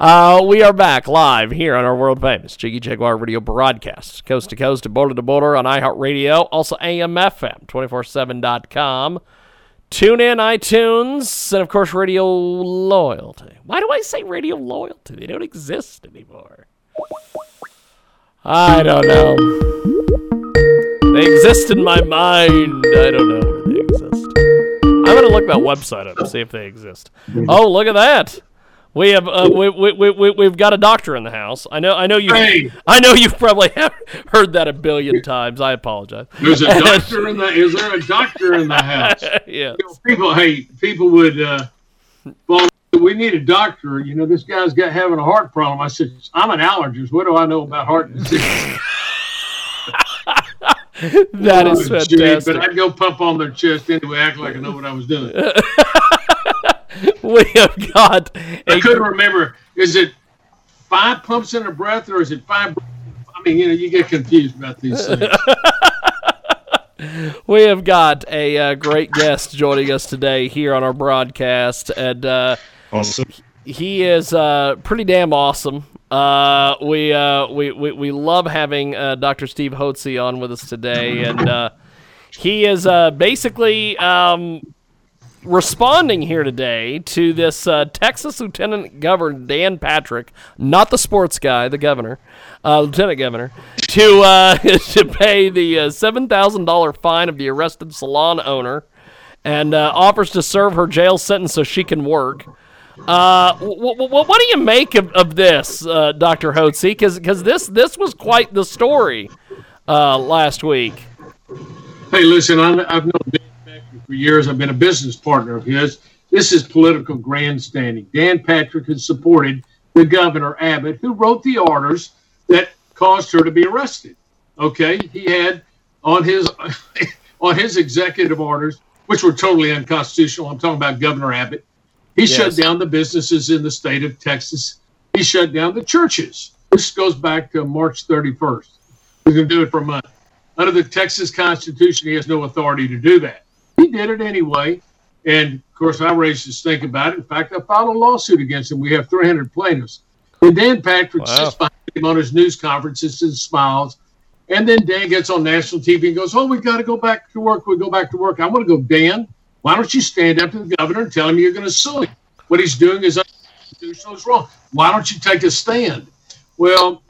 Uh, we are back live here on our world famous Jiggy Jaguar radio broadcast, coast to coast and border to border on iHeartRadio, also AMFM, 247.com. Tune in, iTunes, and of course, Radio Loyalty. Why do I say Radio Loyalty? They don't exist anymore. I don't know. They exist in my mind. I don't know where they exist. I'm going to look that website up and see if they exist. Oh, look at that. We have uh, we, we, we, we, we've got a doctor in the house. I know I know you Hey. I know you've probably have heard that a billion times. I apologize. There's a doctor in the. Is there a doctor in the house? yeah. People, hey, people would. Uh, well, we need a doctor. You know, this guy's got having a heart problem. I said, I'm an allergist. What do I know about heart disease? That is Oh, gee, fantastic. But I'd go pump on their chest anyway, act like I know what I was doing. We have got I a couldn't remember. Is it five pumps in a breath or is it five? I mean, you know, you get confused about these things. we have got a uh, great guest joining us today here on our broadcast, and uh, Awesome. he is uh, pretty damn awesome. Uh, we, uh, we we we love having uh, Dr. Steve Hotze on with us today, and uh, he is uh, basically um, responding here today to this uh, Texas Lieutenant Governor Dan Patrick, not the sports guy, the governor, uh, Lieutenant Governor, to uh, to pay the uh, seven thousand dollar fine of the arrested salon owner, and uh, offers to serve her jail sentence so she can work. Uh, w- w- what do you make of, of this, uh, Doctor Hotze? Because this this was quite the story last week. Hey, listen, I, I've known Patrick for years. I've been a business partner of his. This is political grandstanding. Dan Patrick has supported the governor Abbott, who wrote the orders that caused her to be arrested. Okay, he had on his on his executive orders, which were totally unconstitutional. I'm talking about Governor Abbott. He shut down the businesses in the state of Texas. He shut down the churches. This goes back to March 31st. He's going to do it for a month. Under the Texas Constitution, he has no authority to do that. Did it anyway. And of course, I raised to think about it. In fact, I filed a lawsuit against him. We have 300 plaintiffs. And Dan Patrick Wow. sits behind him on his news conferences and smiles. And then Dan gets on national TV and goes, Oh, we've got to go back to work. We go back to work. I want to go, Dan, why don't you stand up to the governor and tell him you're going to sue him? What he's doing is unconstitutional. It's wrong. Why don't you take a stand? Well,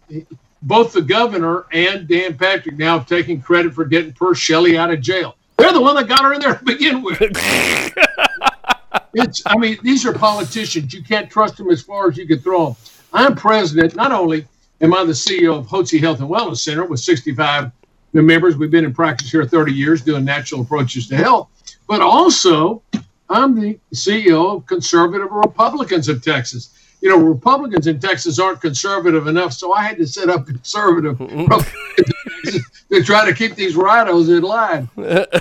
both the governor and Dan Patrick now have taken credit for getting Per Shelley out of jail. They're the one that got her in there to begin with. it's, I mean, these are politicians. You can't trust them as far as you can throw them. I'm president. Not only am I the CEO of Hotze Health and Wellness Center with 65 members, we've been in practice here 30 years doing natural approaches to health, but also I'm the CEO of Conservative Republicans of Texas. You know, Republicans in Texas aren't conservative enough, so I had to set up conservative Republicans in Texas to try to keep these RINOs in line.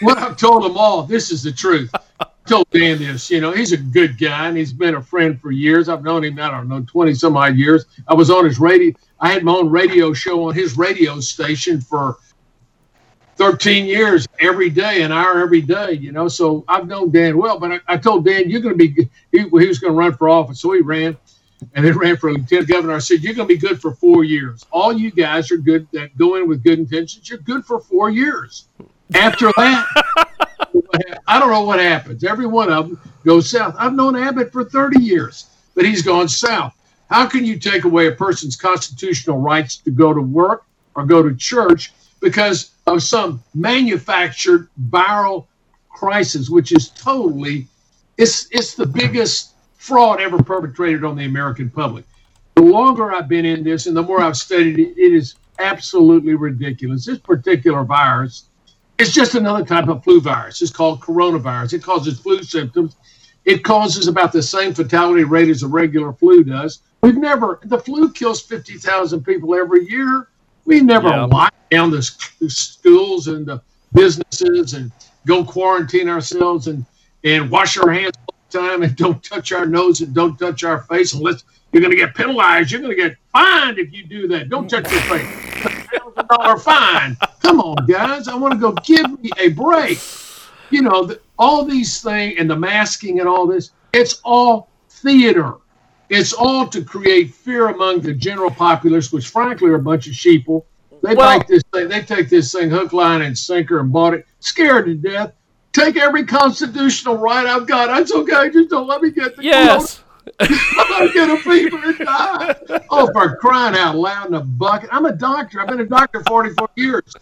what I've told them all, this is the truth. I told Dan this, you know, he's a good guy and he's been a friend for years. I've known him, I don't know, 20 some odd years. I was on his radio, I had my own radio show on his radio station for 13 years every day, an hour every day, you know. So I've known Dan well, but I, I told Dan, you're going to be, he, he was going to run for office. So he ran and then ran for lieutenant governor. I said, you're going to be good for four years. All you guys are good that go in with good intentions. You're good for four years. After that, I don't know what happens. Every one of them goes south. I've known Abbott for 30 years, but he's gone south. How can you take away a person's constitutional rights to go to work or go to church because of some manufactured viral crisis, which is totally it's it's the biggest fraud ever perpetrated on the American public. The longer I've been in this and the more I've studied it, it is absolutely ridiculous. This particular virus is just another type of flu virus. It's called coronavirus. It causes flu symptoms. It causes about the same fatality rate as a regular flu does. We've never, the flu kills 50,000 people every year. We never Yeah. lock down the schools and the businesses and go quarantine ourselves and, and wash our hands all the time and don't touch our nose and don't touch our face unless you're going to get penalized. You're going to get fined if you do that. Don't touch your face. Dollar fine. Come on, guys. I want to go. Give me a break. You know, the, all these things and the masking and all this. It's all theater. It's all to create fear among the general populace, which frankly are a bunch of sheeple. They Well- bite this thing. They take this thing hook, line, and sinker and bought it, scared to death. Take every constitutional right I've got. It's okay. Just don't let me get the Yes. I'm get a fever and die. Oh, for crying out loud in a bucket. I'm a doctor. I've been a doctor 44 years.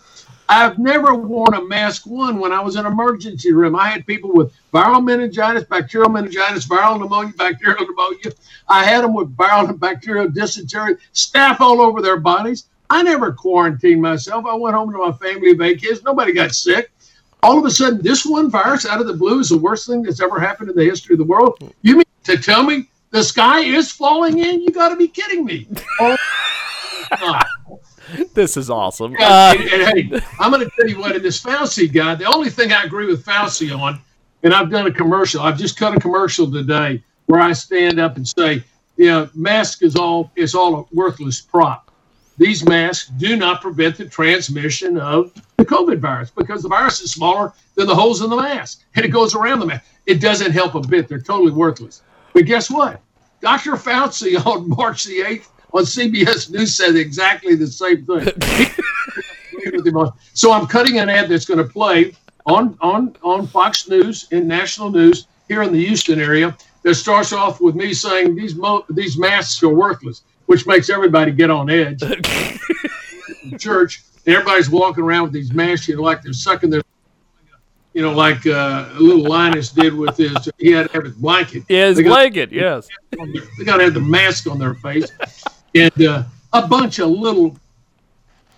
I've never worn a mask one when I was in an emergency room. I had people with viral meningitis, bacterial meningitis, viral pneumonia, bacterial pneumonia. I had them with viral and bacterial dysentery, staph all over their bodies. I never quarantined myself. I went home to my family of eight kids. Nobody got sick. All of a sudden, this one virus out of the blue is the worst thing that's ever happened in the history of the world. You mean to tell me the sky is falling in? You got to be kidding me. Oh. This is awesome. Uh, hey, I'm going to tell you what, in this Fauci guy, the only thing I agree with Fauci on, and I've done a commercial, I've just cut a commercial today where I stand up and say, you know, mask is all is all a worthless prop. These masks do not prevent the transmission of the COVID virus because the virus is smaller than the holes in the mask and it goes around the mask. It doesn't help a bit. They're totally worthless. But guess what? Dr. Fauci on March the 8th on CBS News said exactly the same thing. So I'm cutting an ad that's going to play on on on Fox News in national news here in the Houston area. That starts off with me saying these mo- these masks are worthless, which makes everybody get on edge. church, and everybody's walking around with these masks, you know, like they're sucking their, you know, like uh, little Linus did with his. He had to have his blanket. is They got- blanket, yes. they got to have the mask on their face, and uh, a bunch of little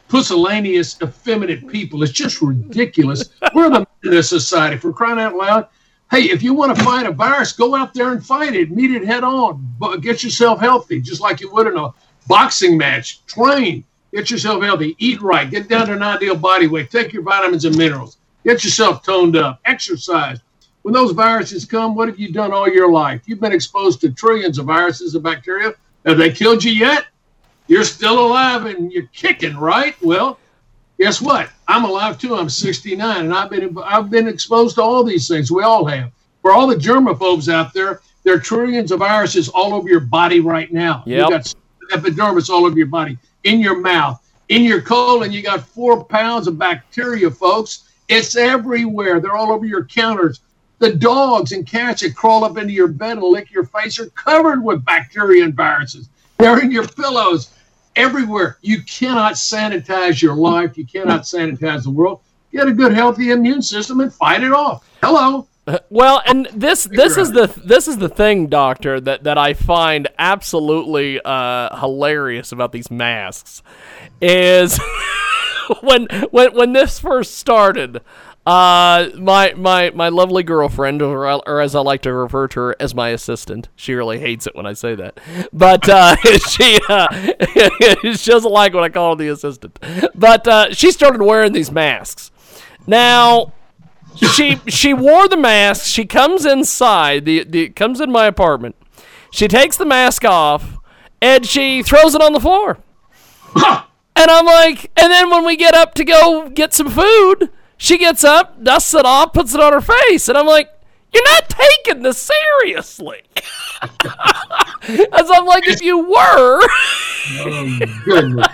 pusillanimous, effeminate people. It's just ridiculous. We're the men of society for crying out loud. Hey, if you want to fight a virus, go out there and fight it. Meet it head on. Get yourself healthy, just like you would in a boxing match. Train. Get yourself healthy. Eat right. Get down to an ideal body weight. Take your vitamins and minerals. Get yourself toned up. Exercise. When those viruses come, what have you done all your life? You've been exposed to trillions of viruses and bacteria. Have they killed you yet? You're still alive and you're kicking, right? Well, guess what? I'm alive too. I'm 69, and I've been I've been exposed to all these things. We all have. For all the germaphobes out there, there are trillions of viruses all over your body right now. Yep. You got epidermis all over your body, in your mouth, in your colon. You got four pounds of bacteria, folks. It's everywhere. They're all over your counters. The dogs and cats that crawl up into your bed and lick your face are covered with bacteria and viruses. They're in your pillows everywhere. You cannot sanitize your life. You cannot sanitize the world. Get a good, healthy immune system and fight it off. Hello. Well, and this this is the this is the thing, doctor, that that I find absolutely uh, hilarious about these masks is when when when this first started. Uh, my my my lovely girlfriend, or, or as I like to refer to her as my assistant. She really hates it when I say that, but uh, she uh, she doesn't like when I call her the assistant. But uh, she started wearing these masks. Now, she she wore the mask. She comes inside. The, the comes in my apartment. She takes the mask off and she throws it on the floor. and I'm like, and then when we get up to go get some food, she gets up, dusts it off, puts it on her face, and I'm like, you're not taking this seriously. As I'm like, if you were, Oh, goodness.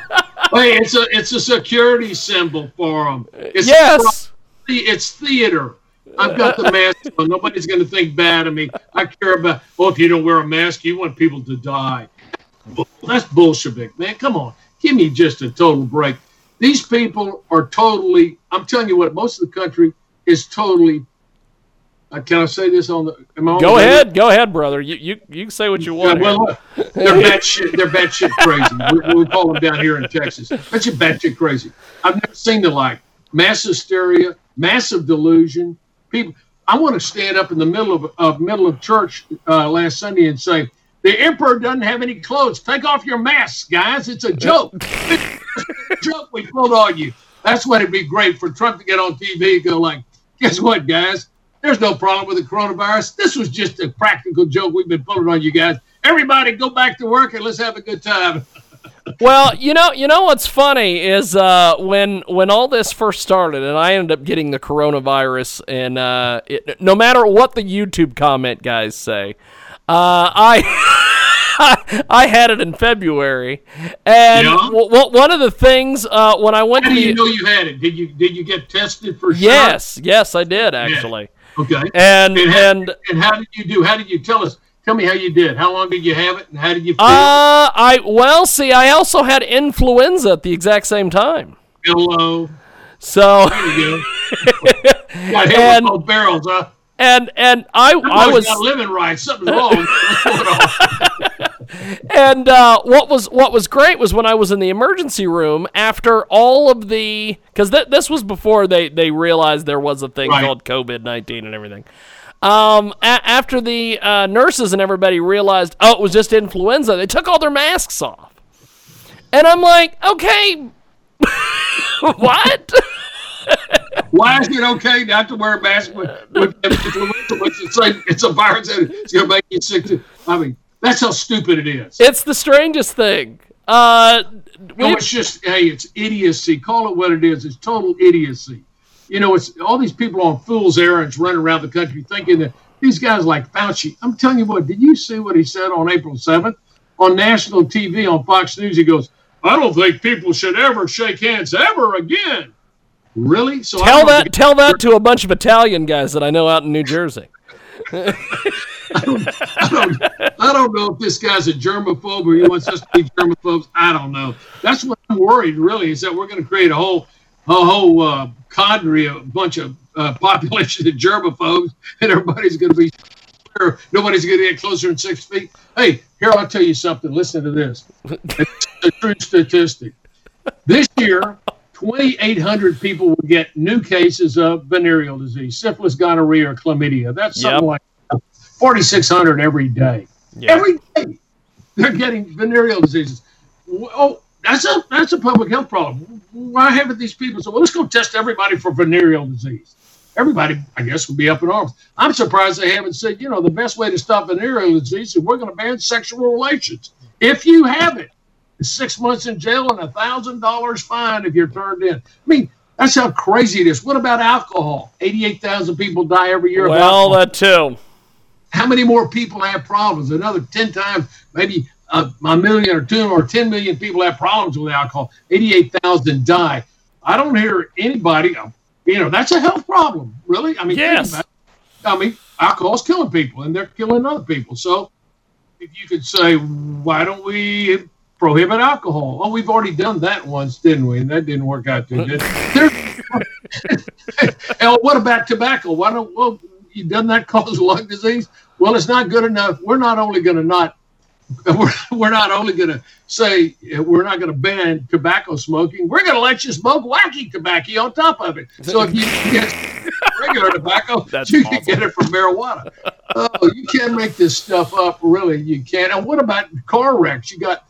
hey, it's a it's a security symbol for them. It's yes. it's theater. I've got the mask on. Nobody's going to think bad of me. I care about. Well, if you don't wear a mask, you want people to die. That's Bolshevik, man. Come on, give me just a total break. These people are totally. I'm telling you what. Most of the country is totally. Uh, can I say this on the? Am I on Go ahead, go ahead, brother. You you you can say what you Yeah, want. well, here. look, they're batshit. They're batshit crazy. We, we call them down here in Texas. That's just batshit crazy. I've never seen the like. Mass hysteria, massive delusion. People. I want to stand up in the middle of of middle of church uh, last Sunday and say, "The emperor doesn't have any clothes. Take off your masks, guys. It's a joke. joke we pulled on you." That's what it'd be great for Trump to get on TV and go like, "Guess what, guys? There's no problem with the coronavirus. This was just a practical joke we've been pulling on you guys. Everybody, go back to work and let's have a good time." Well, you know, you know what's funny is uh, when when all this first started, and I ended up getting the coronavirus, and uh, it, no matter what the YouTube comment guys say, uh, I I had it in February, and Yeah? w- w- one of the things uh, when I went How to do you know you had it? Did you did you get tested for sure? yes, yes, I did actually, Okay. and And how, and and how did you do? How did you tell us? Tell me how you did. How long did you have it, and how did you feel? uh, I well, see, I also had influenza at the exact same time, Hello. so There you go. Got hit And- with both barrels, huh? And and I I was not living right. Something's wrong. What's going on? And uh, what was what was great was when I was in the emergency room after all of the because th- this was before they they realized there was a thing Right. called COVID nineteen and everything. Um, a- after the uh, nurses and everybody realized oh it was just influenza, they took all their masks off, and I'm like, okay, what? Why is it okay not to wear a mask with, with influenza? It's like it's a virus and it's going to make you sick. Too. I mean, that's how stupid it is. it's the strangest thing. Uh, No, it's just hey, it's idiocy. Call it what it is. It's total idiocy. You know, it's all these people on fool's errands running around the country thinking that these guys like Fauci. I'm telling you what. Did you see what he said on April 7th on national TV on Fox News? He goes, "I don't think people should ever shake hands ever again." Really? So tell that tell that to a bunch of Italian guys that I know out in New Jersey. I don't, I don't know if this guy's a germaphobe or he wants us to be germaphobes. I don't know. That's what I'm worried. Really, is that we're going to create a whole, a whole uh, cadre, of a bunch of uh, population of germaphobes, and everybody's going to be. Nobody's going to get closer than six feet. Hey, here I'll tell you something. Listen to this. It's a true statistic. This year, 2,800 people will get new cases of venereal disease, syphilis, gonorrhea, or chlamydia. That's something Yep. like 4,600 every day. Yeah. Every day, they're getting venereal diseases. Oh, that's a that's a public health problem. Why haven't these people said, well, let's go test everybody for venereal disease? Everybody, I guess, would be up in arms. I'm surprised they haven't said, you know, the best way to stop venereal disease is we're going to ban sexual relations. If you have it, six months in jail and a thousand dollars fine if you're turned in. I mean, that's how crazy it is. What about alcohol? Eighty-eight thousand people die every year. Well, that too. how many more people have problems? Another 10 times, maybe a, a million or two or 10 million people have problems with alcohol. 88,000 die. I don't hear anybody, uh, you know, that's a health problem, really. I mean, Yes. I mean, alcohol's killing people and they're killing other people. So if you could say, why don't we prohibit alcohol? Oh, we've already done that once, didn't we? And that didn't work out too good. What about tobacco? Why don't well you doesn't that cause lung disease? Well, it's not good enough. We're not only going to not we're, we're not only going to say uh, we're not going to ban tobacco smoking. We're going to let you smoke wacky tobacco on top of it. So if you get regular tobacco, That's you awesome. can get it from marijuana. Oh, you can't make this stuff up. Really, you can't. And what about car wrecks? You got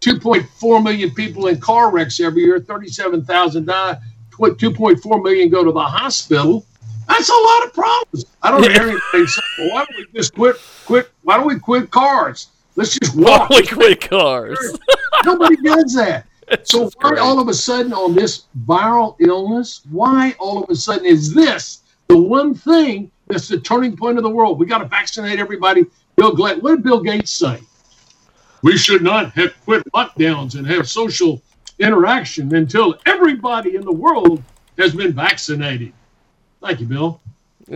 2.4 million people in car wrecks every year. 37,000 die. 2.4 million go to the hospital. That's a lot of problems. I don't hear anybody say, why don't we just quit, quit, why don't we quit cars? Let's just walk. Holy quick cars. Nobody does that. So why great. all of a sudden on this viral illness, why all of a sudden is this the one thing that's the turning point of the world? We got to vaccinate everybody. Bill Gates, what did Bill Gates say? We should not have quit lockdowns and have social interaction until everybody in the world has been vaccinated. Thank you, Bill.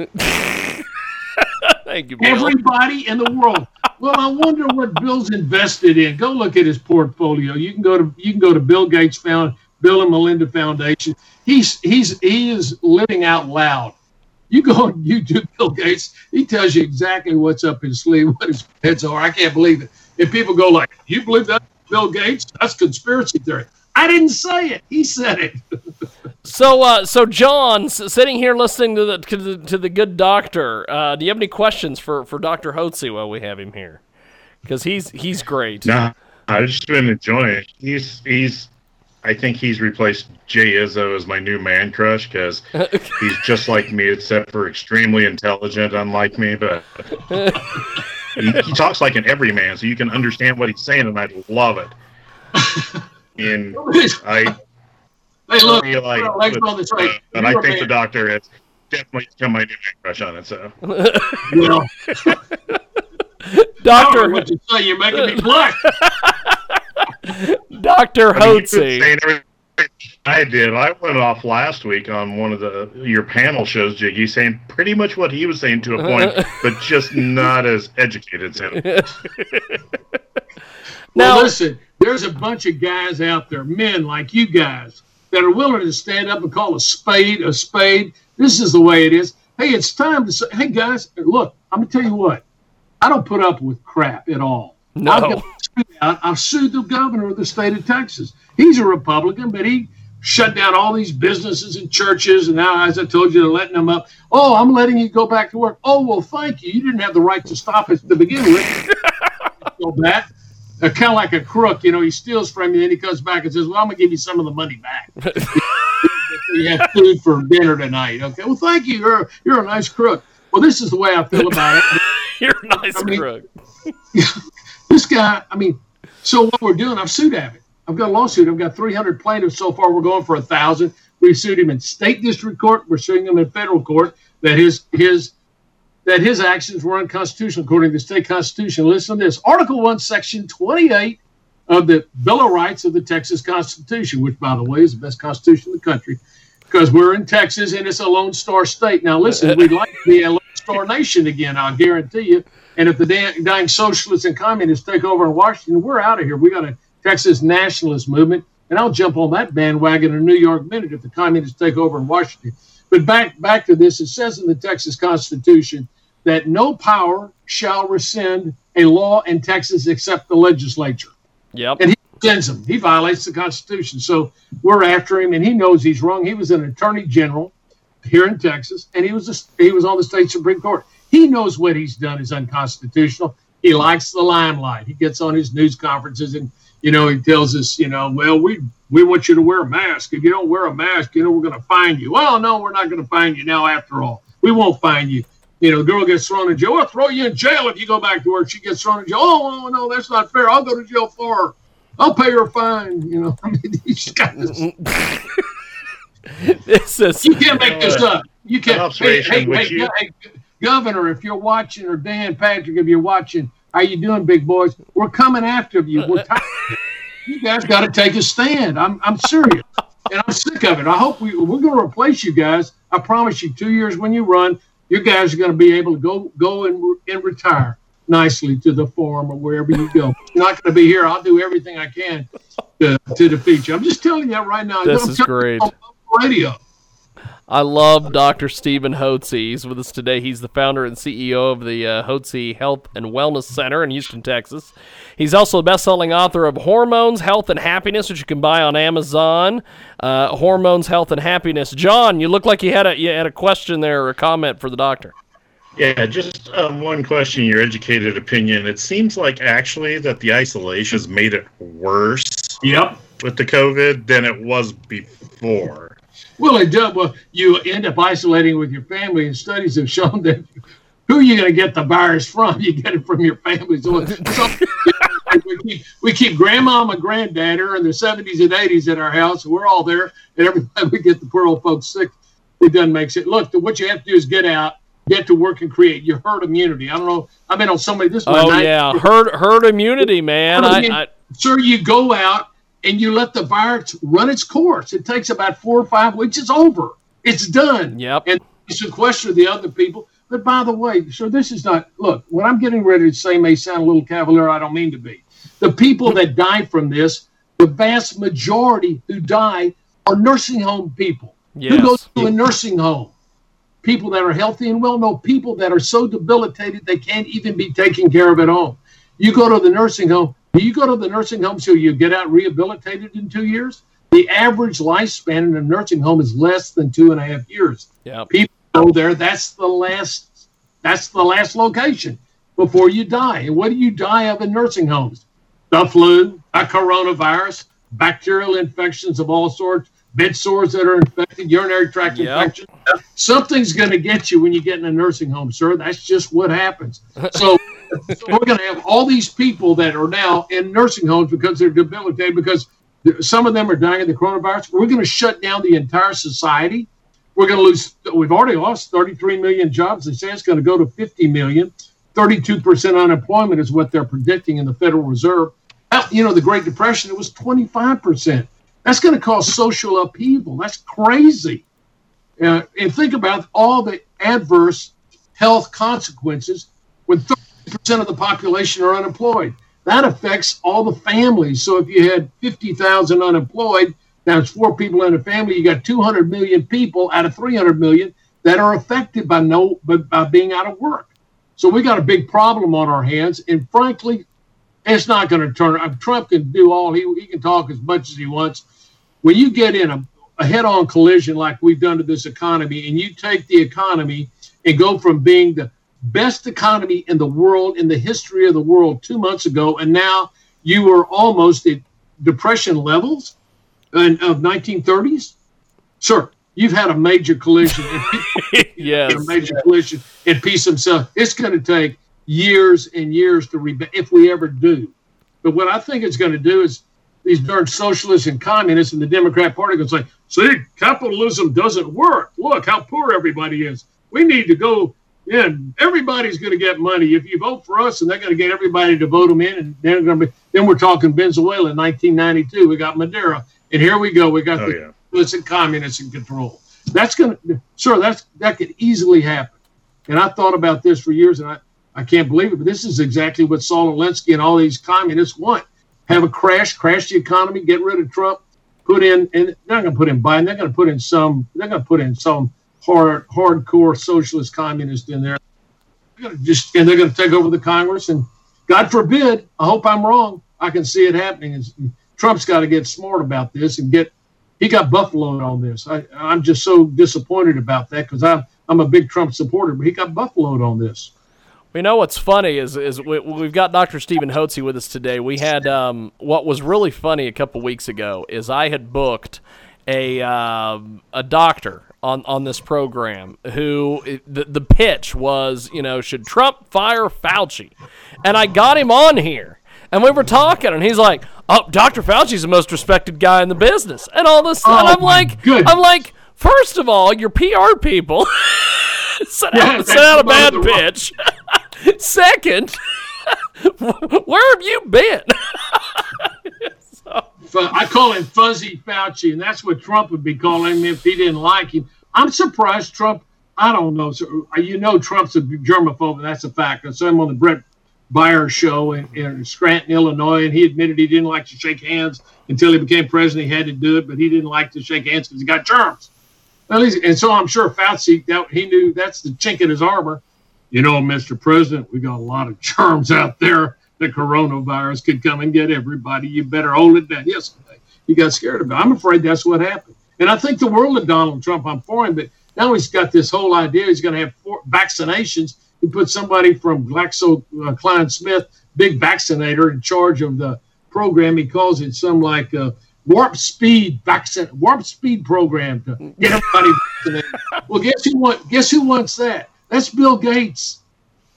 Thank you, Bill. Everybody in the world. Well, I wonder what Bill's invested in. Go look at his portfolio. You can go to you can go to Bill Gates Found Bill and Melinda Foundation. He's he's he is living out loud. You go on YouTube, Bill Gates. He tells you exactly what's up his sleeve, what his heads are. I can't believe it. If people go like, "You believe that, Bill Gates? That's conspiracy theory." I didn't say it. He said it. So, uh, so John, sitting here listening to the to the, to the good doctor, uh, do you have any questions for for Doctor Hotze while we have him here? Because he's he's great. Nah, I've just been enjoying it. He's he's. I think he's replaced Jay Izzo as my new man crush because he's just like me, except for extremely intelligent, unlike me. But he, he talks like an everyman, so you can understand what he's saying, and I love it. And I Hey, look, really like, well, like on the uh, train. and I You're a think the doctor has definitely become my new man crush on it. So Well, I Doctor know what you say. You're making me blush. Doctor I mean, Hotze. Saying everything I did. I went off last week on one of the your panel shows, Jiggy, saying pretty much what he was saying to a point, uh-huh. but just not as educated. So Well, Now- listen, there's a bunch of guys out there, men like you guys, that are willing to stand up and call a spade a spade. This is the way it is. Hey, it's time to say, hey, guys, look, I'm going to tell you what. I don't put up with crap at all. No. Out. I've sued the governor of the state of Texas. He's a Republican, but he shut down all these businesses and churches. And now, as I told you, they're letting them up. Oh, I'm letting you go back to work. Oh, well, thank you. You didn't have the right to stop us to begin with. Go back uh, kind of like a crook, you know, he steals from you, then he comes back and says, "Well, I'm gonna give you some of the money back. you have food for dinner tonight." Okay, well, thank you. You're you're a nice crook. Well, this is the way I feel about it. You're a nice I mean- crook. This guy, I mean, so what we're doing, I've sued Abbott. I've got a lawsuit. I've got 300 plaintiffs so far. We're going for a thousand. We sued him in state district court. We're suing him in federal court that his his that his actions were unconstitutional according to the state constitution. Listen to this: Article One, Section 28 of the Bill of Rights of the Texas Constitution, which, by the way, is the best constitution in the country, because we're in Texas and it's a Lone Star state. Now, listen, uh, uh, we'd like to be a Lone Star nation again. I'll guarantee you. And if the dying socialists and communists take over in Washington, we're out of here. We got a Texas nationalist movement, and I'll jump on that bandwagon in a New York minute if the communists take over in Washington. But back back to this, it says in the Texas Constitution that no power shall rescind a law in Texas except the legislature Yep. and he sends him. He violates the Constitution. So we're after him, and he knows he's wrong. He was an attorney general here in Texas, and he was a, he was on the state supreme court. He knows what he's done is unconstitutional. He likes the limelight. He gets on his news conferences and you know he tells us, you know, well we we want you to wear a mask. If you don't wear a mask, you know we're going to find you. Well, no, we're not going to find you now. After all, we won't find you. You know, the girl gets thrown in jail. We'll throw you in jail if you go back to work. She gets thrown in jail. Oh, no, that's not fair. I'll go to jail for her. I'll pay her a fine. You know, I mean, he's got this. This is You can't make this up. You can't. An Hey, hey, would hey, hey, Governor, if you're watching, or Dan Patrick, if you're watching, how you doing, big boys? We're coming after you. We're tired. you guys got to take a stand. I'm, I'm serious, and I'm sick of it. I hope we we're going to replace you guys. I promise you, two years when you run, you guys are going to be able to go go and, and retire nicely to the farm or wherever you go. You're not going to be here. I'll do everything I can to, to defeat you. I'm just telling you that right now. This is great. Radio. I love Dr. Steven Hotze. He's with us today. He's the founder and CEO of the uh, Hotze Health and Wellness Center in Houston, Texas. He's also the best-selling author of Hormones, Health, and Happiness, which you can buy on Amazon. Uh, Hormones, Health, and Happiness. John, you look like you had a you had a question there or a comment for the doctor. Yeah, just um, one question, your educated opinion. It seems like actually that the isolation has made it worse Yep. with the COVID than it was before. Well, it does. Well, you end up isolating with your family, and studies have shown that who are you going to get the virus from? You get it from your family. So, so we, keep, we keep grandmom and granddad are in their 70s and 80s at our house. And we're all there, and every time we get the poor old folks sick, it doesn't make sense. Look, what you have to do is get out, get to work, and create your herd immunity. I don't know. I've been on somebody this Oh yeah, herd herd immunity, man. Herd I, immunity. I, Sir, you go out and you let the virus run its course. It takes about four or five weeks. It's over. It's done. Yep. And you sequester the other people. But by the way, so this is not. Look, what I'm getting ready to say may sound a little cavalier. I don't mean to be. The people that die from this, the vast majority who die are nursing home people. Who go to a nursing home? People that are healthy and well, no, people that are so debilitated they can't even be taken care of at home. You go to the nursing home, Do you go to the nursing home so you get out rehabilitated in two years? The average lifespan in a nursing home is less than two and a half years. Yeah. People go there. That's the last. That's the last location before you die. And what do you die of in nursing homes? The flu, a coronavirus, bacterial infections of all sorts, bed sores that are infected, urinary tract Yep. infection. Something's going to get you when you get in a nursing home, sir. That's just what happens. So, so we're going to have all these people that are now in nursing homes because they're debilitated because some of them are dying of the coronavirus. We're going to shut down the entire society. We're going to lose. We've already lost 33 million jobs. They say it's going to go to 50 million. 32% unemployment is what they're predicting in the Federal Reserve. You know, the Great Depression, it was 25%. That's going to cause social upheaval. That's crazy. Uh, and think about all the adverse health consequences when 30% of the population are unemployed. That affects all the families. So if you had 50,000 unemployed, now it's four people in a family, you got 200 million people out of 300 million that are affected by no by being out of work. So we got a big problem on our hands. And frankly, it's not going to turn. uh, Trump can do all he he can talk as much as he wants. When you get in a, a head-on collision like we've done to this economy, and you take the economy and go from being the best economy in the world in the history of the world two months ago, and now you are almost at depression levels in, of 1930s, sir. You've had a major collision. And yes. a major collision and peace himself. It's going to take years and years to rebound if we ever do. But what I think it's going to do is these darn socialists and communists in the Democrat Party going to say, see, capitalism doesn't work. Look how poor everybody is. We need to go in. Everybody's going to get money. If you vote for us and they're going to get everybody to vote them in, and they're going to be, then we're talking Venezuela in 1992. We got Maduro. And here we go. We got Oh, the yeah. communists in control. That's going to, sir, that's, that could easily happen. And I thought about this for years, and I, I can't believe it, but this is exactly what Saul Alinsky and all these communists want. Have a crash, crash the economy, get rid of Trump, put in, and they're not going to put in Biden. They're going to put in some. They're going to put in some hard, hardcore socialist communist in there. Just and they're going to take over the Congress. And God forbid, I hope I'm wrong. I can see it happening. Trump's got to get smart about this and get. He got buffaloed on this. I, I'm just so disappointed about that because I'm I'm a big Trump supporter, but he got buffaloed on this. We know what's funny is is we, we've got Dr. Steven Hotze with us today. We had um, what was really funny a couple weeks ago is I had booked a um a doctor on on this program who the the pitch was you know should Trump fire Fauci, and I got him on here. And we were talking, and he's like, "Oh, Dr. Fauci's the most respected guy in the business." And all this, and Oh, I'm like, goodness. I'm like, first of all, your PR people sent Yeah, out, sent out a bad about the right- pitch. Second, where have you been? I call him Fuzzy Fauci, and that's what Trump would be calling him if he didn't like him. I'm surprised Trump. I don't know. Uh, you know, Trump's a germaphobe, and that's a fact. I saw him on the Bret Baier show in, in Scranton, Illinois, and he admitted he didn't like to shake hands until he became president. He had to do it, but he didn't like to shake hands because he got germs. At least, and so I'm sure Fauci, that, he knew that's the chink in his armor. You know, Mr. President, we got a lot of germs out there. The coronavirus could come and get everybody. You better hold it down. Yes, he got scared about. it. I'm afraid that's what happened. And I think the world of Donald Trump. I'm for him, but now he's got this whole idea. He's going to have four vaccinations. He put somebody from GlaxoSmithKline, big vaccinator, in charge of the program. He calls it some like uh, warp speed vaccine, warp speed program to get everybody vaccinated. Well, guess who want? Guess who wants that? That's Bill Gates.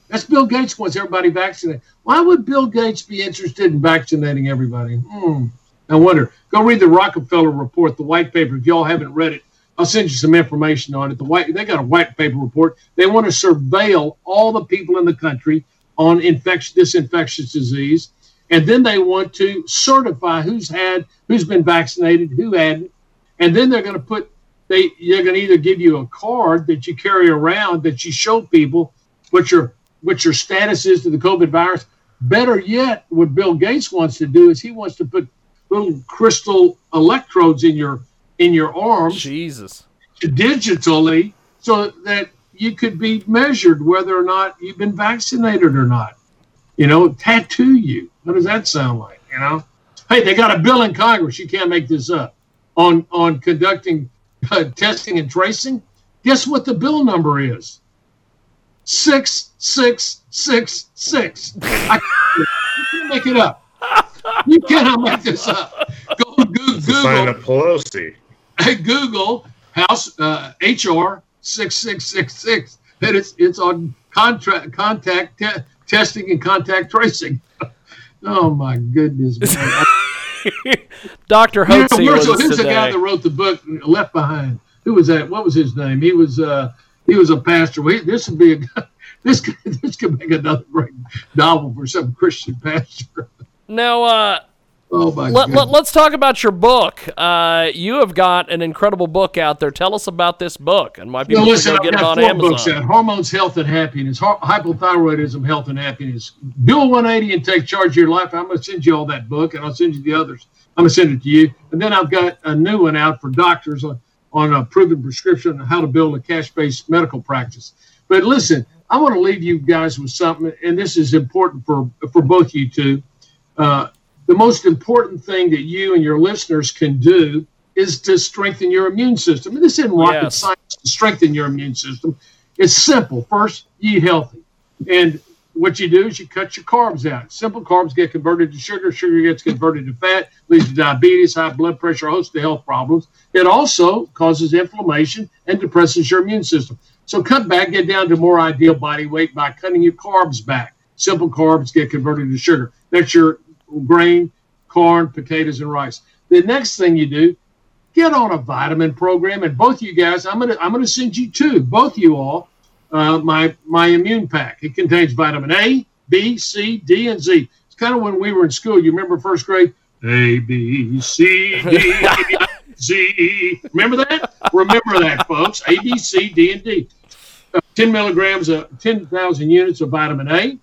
That's Bill Gates wants everybody vaccinated. Why would Bill Gates be interested in vaccinating everybody? Hmm. I wonder. Go read the Rockefeller report, the white paper. If y'all haven't read it, I'll send you some information on it. The white they got a white paper report. They want to surveil all the people in the country on this infectious disease, and then they want to certify who's had, who's been vaccinated, who hadn't, and then they're going to put they they're going to either give you a card that you carry around that you show people what your what your status is to the COVID virus. Better yet, what Bill Gates wants to do is he wants to put little crystal electrodes in your in your arms Jesus. digitally so that you could be measured whether or not you've been vaccinated or not. You know, tattoo you. What does that sound like? You know, hey, they got a bill in Congress. You can't make this up on on conducting uh, testing and tracing. Guess what the bill number is? Six six six six. I can't make it up. You cannot make this up. Go Google. Sign up Pelosi. Google House uh, HR six six six six. And it's it's on contract contact te- testing and contact tracing. oh my goodness, man. Dr. You know, Hotze where's, was who's the guy that wrote the book Left Behind? Who was that? What was his name? He was uh, he was a pastor. We, this would be a this could, this could make another great novel for some Christian pastor. Now, uh, Oh my let, let, us talk about your book. Uh, you have got an incredible book out there. Tell us about this book and why people should listen, get it on Amazon. books out: Hormones, Health, and Happiness, Hypothyroidism, Health, and Happiness. Do a 180 and take charge of your life. I'm going to send you all that book, and I'll send you the others. I'm going to send it to you. And then I've got a new one out for doctors on, on a proven prescription on how to build a cash-based medical practice. But listen, I want to leave you guys with something, and this is important for for both you two. Uh, the most important thing that you and your listeners can do is to strengthen your immune system. And this isn't rocket Yes. science to strengthen your immune system. It's simple. First, eat healthy. And what you do is you cut your carbs out. Simple carbs get converted to sugar. Sugar gets converted to fat, leads to diabetes, high blood pressure, a host of health problems. It also causes inflammation and depresses your immune system. So cut back, get down to more ideal body weight by cutting your carbs back. Simple carbs get converted to sugar. That's your grain, corn, potatoes, and rice. The next thing you do, get on a vitamin program. And both you guys, I'm gonna I'm gonna send you two, both you all, uh, my my immune pack. It contains vitamin A, B, C, D, and Z. It's kind of when we were in school. You remember first grade? A, B, C, D, Z. Remember that? Remember that, folks. A, B, C, D, and D. Uh, 10 milligrams of 10,000 units of vitamin A,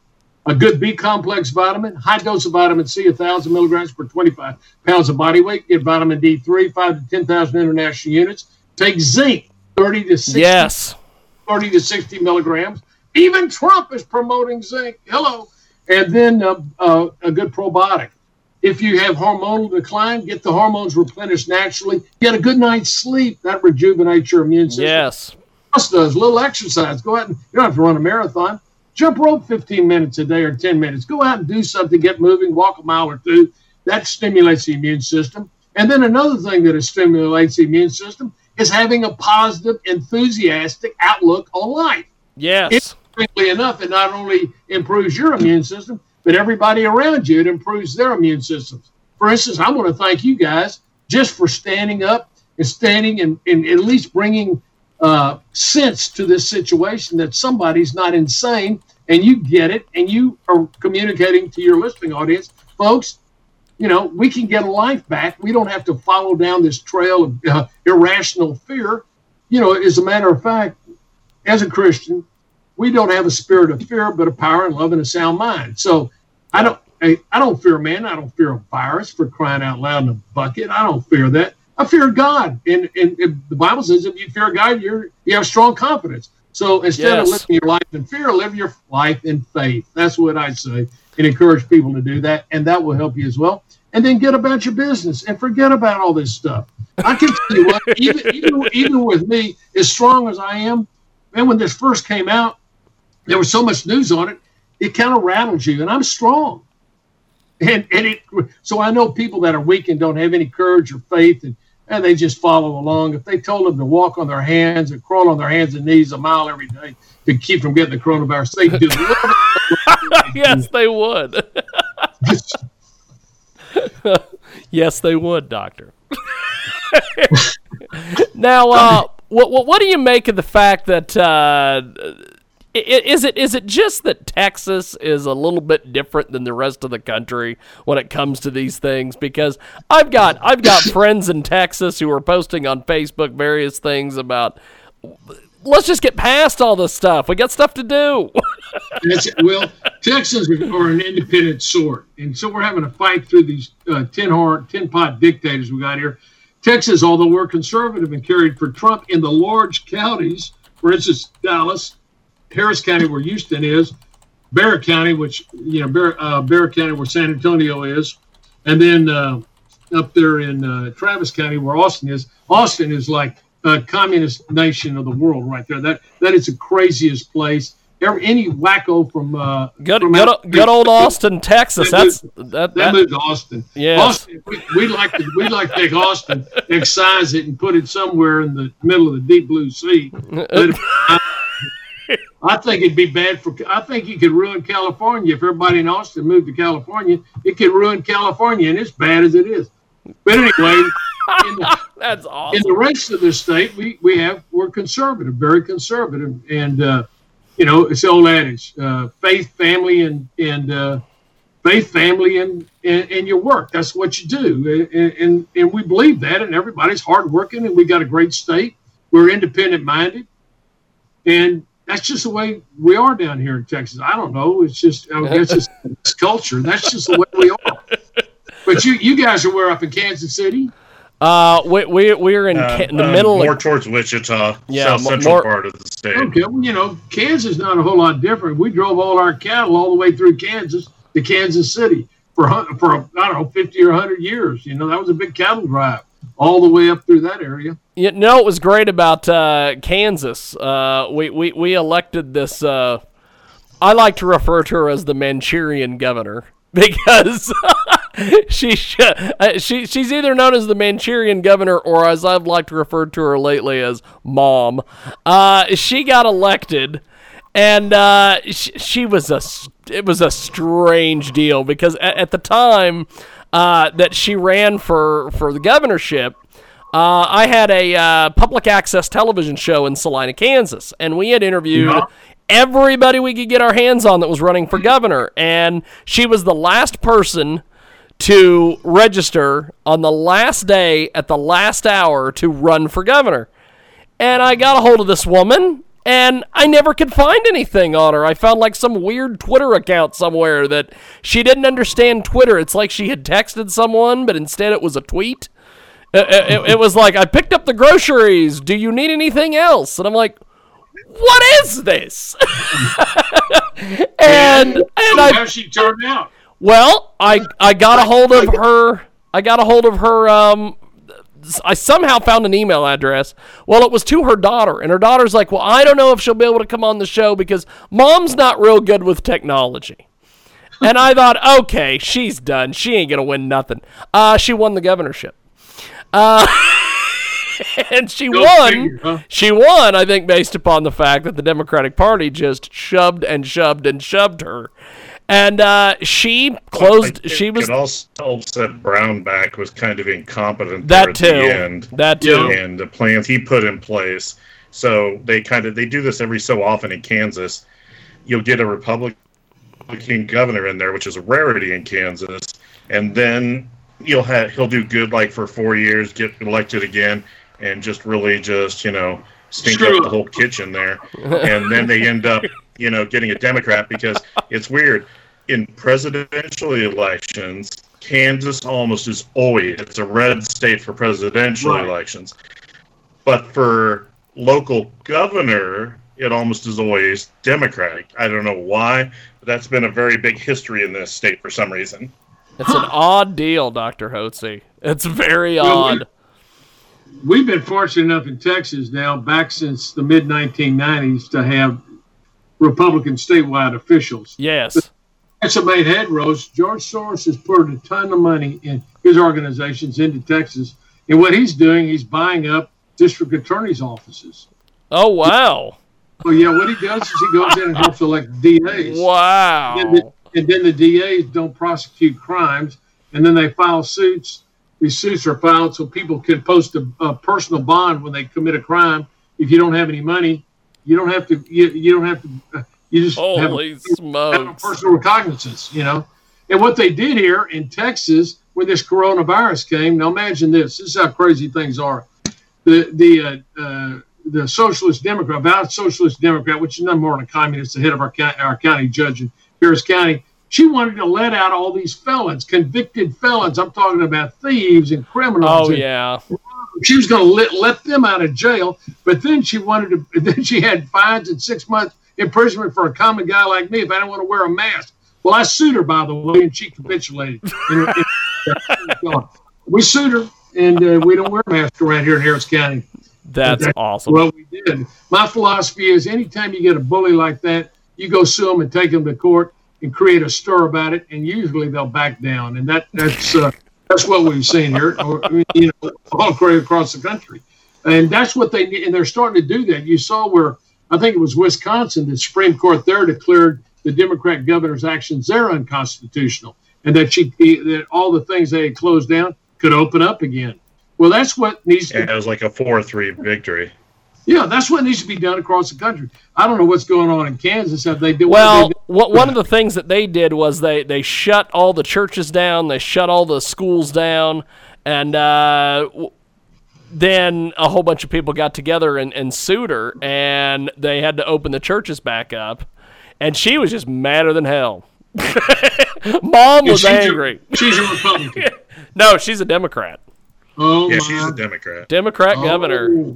a good B complex vitamin, high dose of vitamin C, 1,000 milligrams per 25 pounds of body weight. Get vitamin D3, 5 to 10,000 international units. Take zinc, 30 to 60, Yes. 30 to 60 milligrams. Even Trump is promoting zinc. Hello. And then uh, uh, a good probiotic. If you have hormonal decline, get the hormones replenished naturally. Get a good night's sleep. That rejuvenates your immune system Yes. else does. A little exercise. Go out and you don't have to run a marathon. Jump rope 15 minutes a day or 10 minutes. Go out and do something. Get moving. Walk a mile or two. That stimulates the immune system. And then another thing that stimulates the immune system is having a positive, enthusiastic outlook on life. Yes. Interestingly enough, it not only improves your immune system, but everybody around you, it improves their immune systems. For instance, I want to thank you guys just for standing up and standing and, and at least bringing uh, sense to this situation that somebody's not insane and you get it and you are communicating to your listening audience. Folks, you know, we can get a life back. We don't have to follow down this trail of uh, irrational fear. You know, as a matter of fact, as a Christian, we don't have a spirit of fear, but a power and love and a sound mind. So I don't, I, I don't fear man. I don't fear a virus for crying out loud in a bucket. I don't fear that. I fear God. And, and, and the Bible says if you fear God, you're you have strong confidence. So instead of living your life in fear, live your life in faith. That's what I say and encourage people to do that. And that will help you as well. And then get about your business and forget about all this stuff. I can tell you what, even, even, even with me, as strong as I am, and when this first came out, there was so much news on it, it kind of rattles you. And I'm strong. And, and it, so I know people that are weak and don't have any courage or faith and, and they just follow along. If they told them to walk on their hands and crawl on their hands and knees a mile every day to keep from getting the coronavirus, they do. yes, they would. yes, they would, Doctor. now, uh, what, what what do you make of the fact that uh, is it is it just that Texas is a little bit different than the rest of the country when it comes to these things? Because I've got I've got friends in Texas who are posting on Facebook various things about. Let's just get past all this stuff. We got stuff to do. Well, Texans are an independent sort, and so we're having a fight through these uh, tin horn, tin pot dictators we got here. Texas, although we're conservative and carried for Trump in the large counties, for instance, Dallas, Harris County, where Houston is, Bexar County, which you know, Bexar, uh, County, where San Antonio is, and then uh, up there in uh, Travis County, where Austin is. Austin is like a communist nation of the world, right there. That that is the craziest place. Every, any wacko from uh, Good, from good, out- good old Austin, Texas. That That's moved- that. That moved to Austin. Yes. Austin, we, we like to we like to take Austin, excise it, and put it somewhere in the middle of the deep blue sea. I, think it'd be bad for. I think you could ruin California if everybody in Austin moved to California. It could ruin California, and it's bad as it is. But anyway, in the, that's in the rest of the state, we, we have we're conservative, very conservative, and uh, you know it's the old adage: uh, faith, family, and and uh, faith, family, and, and and your work. That's what you do, and, and and we believe that, and everybody's hardworking, and we got a great state. We're independent minded, and that's just the way we are down here in Texas. I don't know. It's just I guess it's, it's culture. That's just the way we are. But you you guys are where up in Kansas City. Uh, we we we're in, Uh, ca- in the uh, middle. more Of, towards Wichita, Yeah, south central more- part of the state. Okay, well, you know, Kansas is not a whole lot different. We drove all our cattle all the way through Kansas to Kansas City for for I don't know fifty or hundred years. You know, that was a big cattle drive all the way up through that area. You know what was great about uh, Kansas? Uh, we, we we elected this. Uh, I like to refer to her as the Manchurian governor because she sh- uh, she she's either known as the Manchurian governor or as I've liked to refer to her lately as mom. Uh, she got elected, and uh, sh- she was a it was a strange deal because at, at the time that she ran for for the governorship. Uh, I had a uh, public access television show in Salina, Kansas, and we had interviewed Yeah. everybody we could get our hands on that was running for governor. And she was the last person to register on the last day at the last hour to run for governor. And I got a hold of this woman, and I never could find anything on her. I found like some weird Twitter account somewhere that she didn't understand Twitter. It's like she had texted someone, but instead it was a tweet. It, it- it was like, I picked up the groceries. Do you need anything else? And I'm like, what is this? and and I How she turned out? well, I I got a hold of her. I got a hold of her. Um, I somehow found an email address. Well, it was to her daughter, and her daughter's like, "Well, I don't know if she'll be able to come on the show because mom's not real good with technology." And I thought, okay, she's done. She ain't gonna win nothing. Uh, she won the governorship. Uh, and she Go won. figure, huh? She won, I think, based upon the fact that the Democratic Party just shoved and shoved and shoved her. And uh, she closed. I she was It also helps that Brownback was kind of incompetent that there too. at the end. That too. and the plans he put in place. So they kind of they do this every so often in Kansas. You'll get a Republican governor in there, which is a rarity in Kansas, and then you'll have he'll do good like for four years, get elected again, and just really just you know stink Screw up the whole kitchen there, and then they end up you know getting a Democrat because it's weird in presidential elections. Kansas almost is always it's a red state for presidential Right. elections, but for local governor, it almost is always Democratic. I don't know why, but that's been a very big history in this state for some reason. It's an odd deal, Doctor Hotze. It's very Well, odd. We've been fortunate enough in Texas now, back since the mid 1990s, to have Republican statewide officials. Yes. That's what made headrows. George Soros has put a ton of money in his organizations into Texas. And what he's doing, he's buying up district attorneys' offices. Oh wow. Well, yeah, what he does is he goes in and helps elect DAs. Wow. And, the, and then the DAs don't prosecute crimes, and then they file suits. These suits are filed so people can post a, a personal bond when they commit a crime. If you don't have any money, you don't have to. You, you don't have to. uh, You just have a, Holy have a personal recognizance. You know. And what they did here in Texas when this coronavirus came. Now imagine this. This is how crazy things are. The the uh, uh, the socialist Democrat, avowed socialist Democrat, which is none more than a communist, the head of our county, our county judge in Harris County. She wanted to let out all these felons, convicted felons. I'm talking about thieves and criminals. Oh and yeah. she was going to let, let them out of jail, but then she wanted to. Then she had fines and six months imprisonment for a common guy like me if I don't want to wear a mask. Well, I sued her, by the way, and she capitulated. We sued her, and uh, we don't wear masks around here in Harris County. That's awesome. Well, we did. My philosophy is anytime you get a bully like that, you go sue them and take them to court and create a stir about it, and usually they'll back down. And that that's uh, that's what we've seen here, or, you know, all across the country. And that's what they and they're starting to do that. You saw where I think it was Wisconsin, the Supreme Court there declared the Democrat governor's actions there unconstitutional, and that she that all the things they had closed down could open up again. Well, that's what needs to Yeah, it was like a four-three victory. Yeah, that's what needs to be done across the country. I don't know what's going on in Kansas. Have they do Well, what what, one of the things that they did was they, they shut all the churches down, they shut all the schools down, and uh, then a whole bunch of people got together and, and sued her, and they had to open the churches back up, and she was just madder than hell. Mom they was she's a- angry. she's a Republican. No, she's a Democrat. Oh Yeah, my. she's a Democrat. Democrat governor.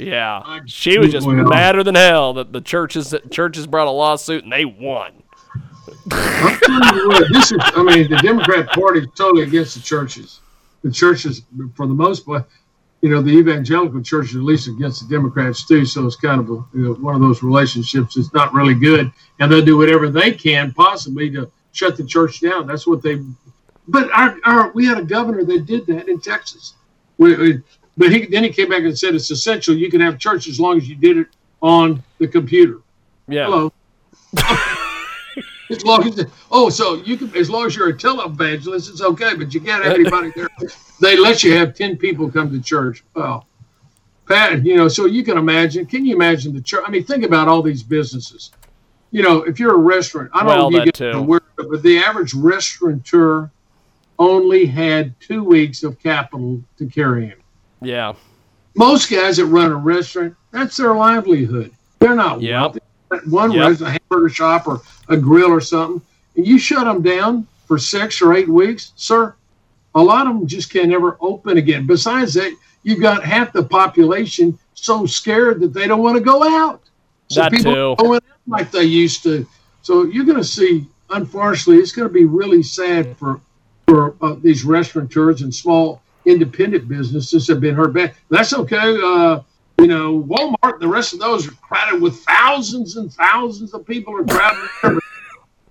Yeah, she was just Well. madder than hell that the churches churches brought a lawsuit and they won. I'm telling you what, this is. I mean, the Democrat Party is totally against the churches. The churches, for the most part, you know, the evangelical church is at least against the Democrats too. So it's kind of a, you know, one of those relationships that's not really good, and they'll do whatever they can possibly to shut the church down. That's what they. But our, our we had a governor that did that in Texas. We, we- but he then he came back and said it's essential. You can have church as long as you did it on the computer. Yeah. Hello. as long as oh, so you can as long as you're a televangelist, it's okay, but you can't have anybody there. They let you have ten people come to church. Well, Pat, you know, so you can imagine. Can you imagine the church? I mean, think about all these businesses. You know, if you're a restaurant, I don't Well, know if you get too. aware, but the average restaurateur only had two weeks of capital to carry him Yeah. most guys that run a restaurant, that's their livelihood. They're not Yep. wealthy. One Yep. runs a hamburger shop or a grill or something, and you shut them down for six or eight weeks, sir. A lot of them just can't ever open again. Besides that, you've got half the population so scared that they don't want to go out. So That people too. going out like they used to. So you're going to see, unfortunately, it's going to be really sad for for uh, these restaurateurs and small independent businesses have been hurt bad. That's okay. Uh, you know, Walmart, and the rest of those are crowded with thousands and thousands of people are crowded.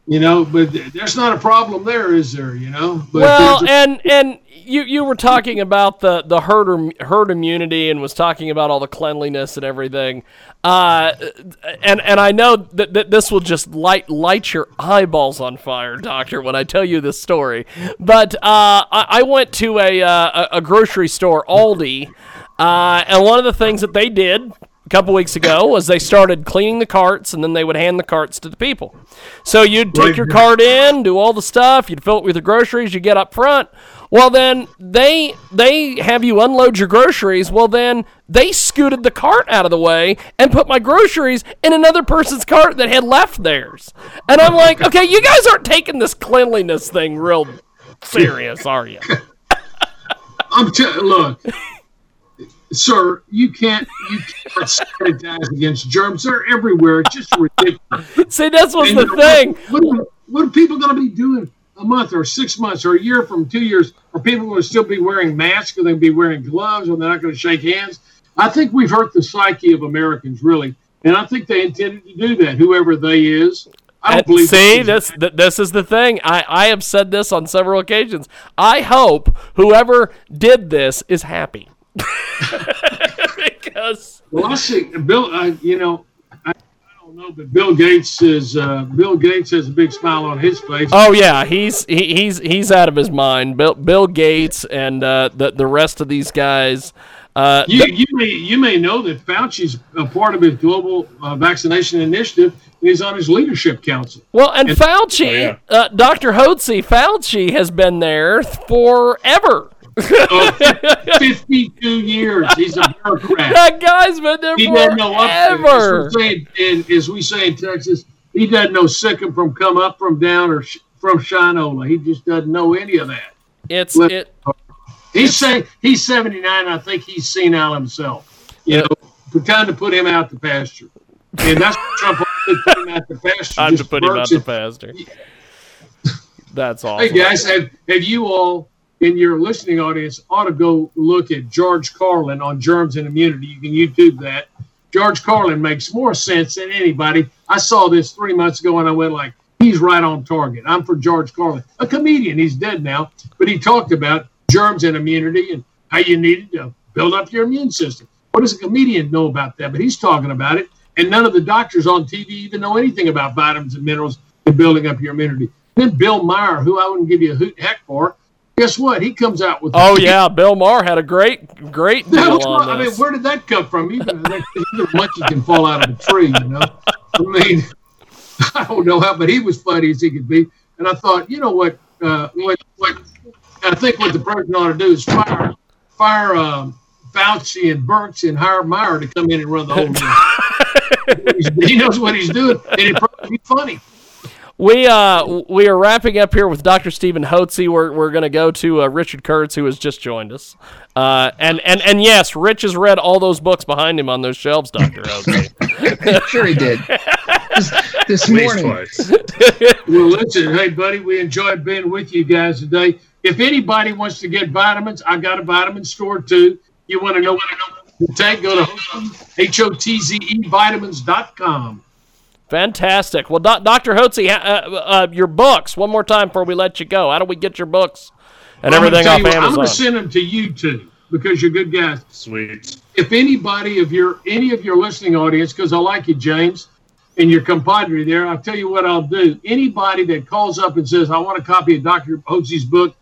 You know, but there's not a problem there, is there? You know, but Well, a- and and you you were talking about the the herd herd immunity and was talking about all the cleanliness and everything. Uh, and and I know that, that this will just light light your eyeballs on fire, Doctor, when I tell you this story. But uh, I, I went to a, uh, a grocery store, Aldi, uh, and one of the things that they did a couple weeks ago was they started cleaning the carts and then they would hand the carts to the people. So you'd take your cart in, do all the stuff, you'd fill it with your groceries, you get up front. Well then they they have you unload your groceries. Well then they scooted the cart out of the way and put my groceries in another person's cart that had left theirs. And I'm like, okay, you guys aren't taking this cleanliness thing real serious, are you? I'm telling look, sir, you can't you can't sanitize against germs. They're everywhere. It's just ridiculous. See, this was And the thing. What, what, what are people going to be doing a month or six months or a year from two years? Are people going to still be wearing masks? Are they going to be wearing gloves? Or they're not going to shake hands? I think we've hurt the psyche of Americans, really. And I think they intended to do that, whoever they is. I don't believe see, this th- this is the thing. I, I have said this on several occasions. I hope whoever did this is happy. because Well, I see Bill. Uh, you know, I, I don't know, but Bill Gates is uh, Bill Gates has a big smile on his face. oh yeah, he's he, he's he's out of his mind. Bill Bill Gates and uh, the the rest of these guys. Uh, You, you may you may know that Fauci's a part of his global uh, vaccination initiative. He's on his leadership council. well, and Fauci, Oh, yeah. uh, Dr. Hotze, Fauci has been there forever. Oh, 52 years. He's a bureaucrat. That guy's been there He doesn't know up there. As we, say in, as we say in Texas, he doesn't know him from come up, from down, or sh- from Shinola. He just doesn't know any of that. It's Let- it. He's saying he's 79. I think he's senile himself. You know, trying to put him out the pasture. and that's what Trump put him out the pasture. Time to put him out the pasture. That's awesome. Hey guys, have, have you all in your listening audience ought to go look at George Carlin on germs and immunity? You can YouTube that. George Carlin makes more sense than anybody. I saw this three months ago and I went like, he's right on target. I'm for George Carlin, a comedian. He's dead now, but he talked about germs and immunity and how you needed to build up your immune system. What does a comedian know about that? But he's talking about it, and none of the doctors on TV even know anything about vitamins and minerals and building up your immunity. Then Bill Maher, who I wouldn't give you a hoot heck for, guess what? He comes out with Oh yeah, Bill Maher had a great, great deal on I mean, where did that come from? Even a monkey can fall out of a tree, you know. I mean, I don't know how, but he was funny as he could be. And I thought, you know what? Uh, what? What? I think what the president ought to do is fire, fire um, Fauci and Birx and hire Maher to come in and run the whole thing. he knows what he's doing, and it'd probably be funny. We uh we are wrapping up here with Dr. Steven Hotze. We're we're gonna go to uh, Richard Kurtz, who has just joined us. Uh, and and and yes, Rich has read all those books behind him on those shelves, Doctor Hotze. sure he did. This, this morning. twice. Well, listen, hey, buddy, we enjoyed being with you guys today. If anybody wants to get vitamins, I got a vitamin store too. You want to know what to take? Go to H O T Z E vitamins.com. Fantastic. Well, doc Doctor Hotze, uh, uh, your books. One more time before we let you go. How do we get your books and I'm everything off you what, I'm going to send them to you two because you're good guys. Sweet. If anybody of your any of your listening audience, because I like you, James, and your compadre there, I'll tell you what I'll do. Anybody that calls up and says, I want a copy of Dr. Hotze's book,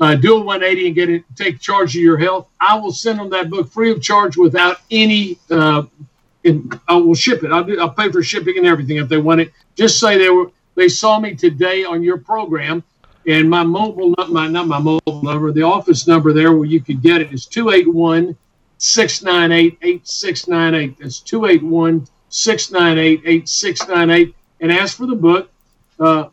uh, do a 180 and get it, take charge of your health, I will send them that book free of charge without any, uh, and I will ship it. I'll, I'll pay for shipping and everything if they want it. Just say they were, they saw me today on your program and my mobile, not my, not my mobile number, the office number there where you could get it is 281 698 8698. That's 281 698 8698. And ask for the book. Uh,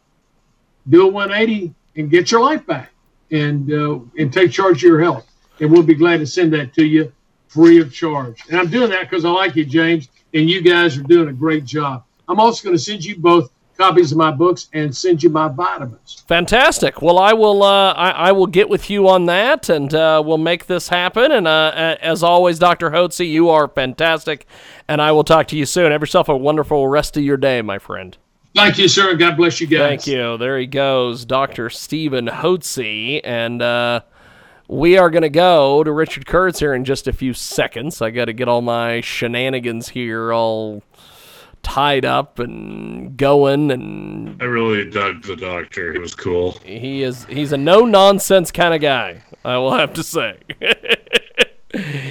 do a 180 and get your life back and uh, and take charge of your health. And we'll be glad to send that to you free of charge. And I'm doing that because I like you, James, and you guys are doing a great job. I'm also going to send you both copies of my books and send you my vitamins. Fantastic. Well, I will. Uh, I, I will get with you on that, and uh, we'll make this happen. And uh, as always, Doctor Hotze, you are fantastic, and I will talk to you soon. Have yourself a wonderful rest of your day, my friend. Thank you, sir. God bless you guys. Thank you. There he goes, Doctor Steven Hotze, and uh, we are going to go to Richard Kurtz here in just a few seconds. I got to get all my shenanigans here all tied up and going and I really dug the doctor. He was cool. he is he's a no nonsense kind of guy. I will have to say.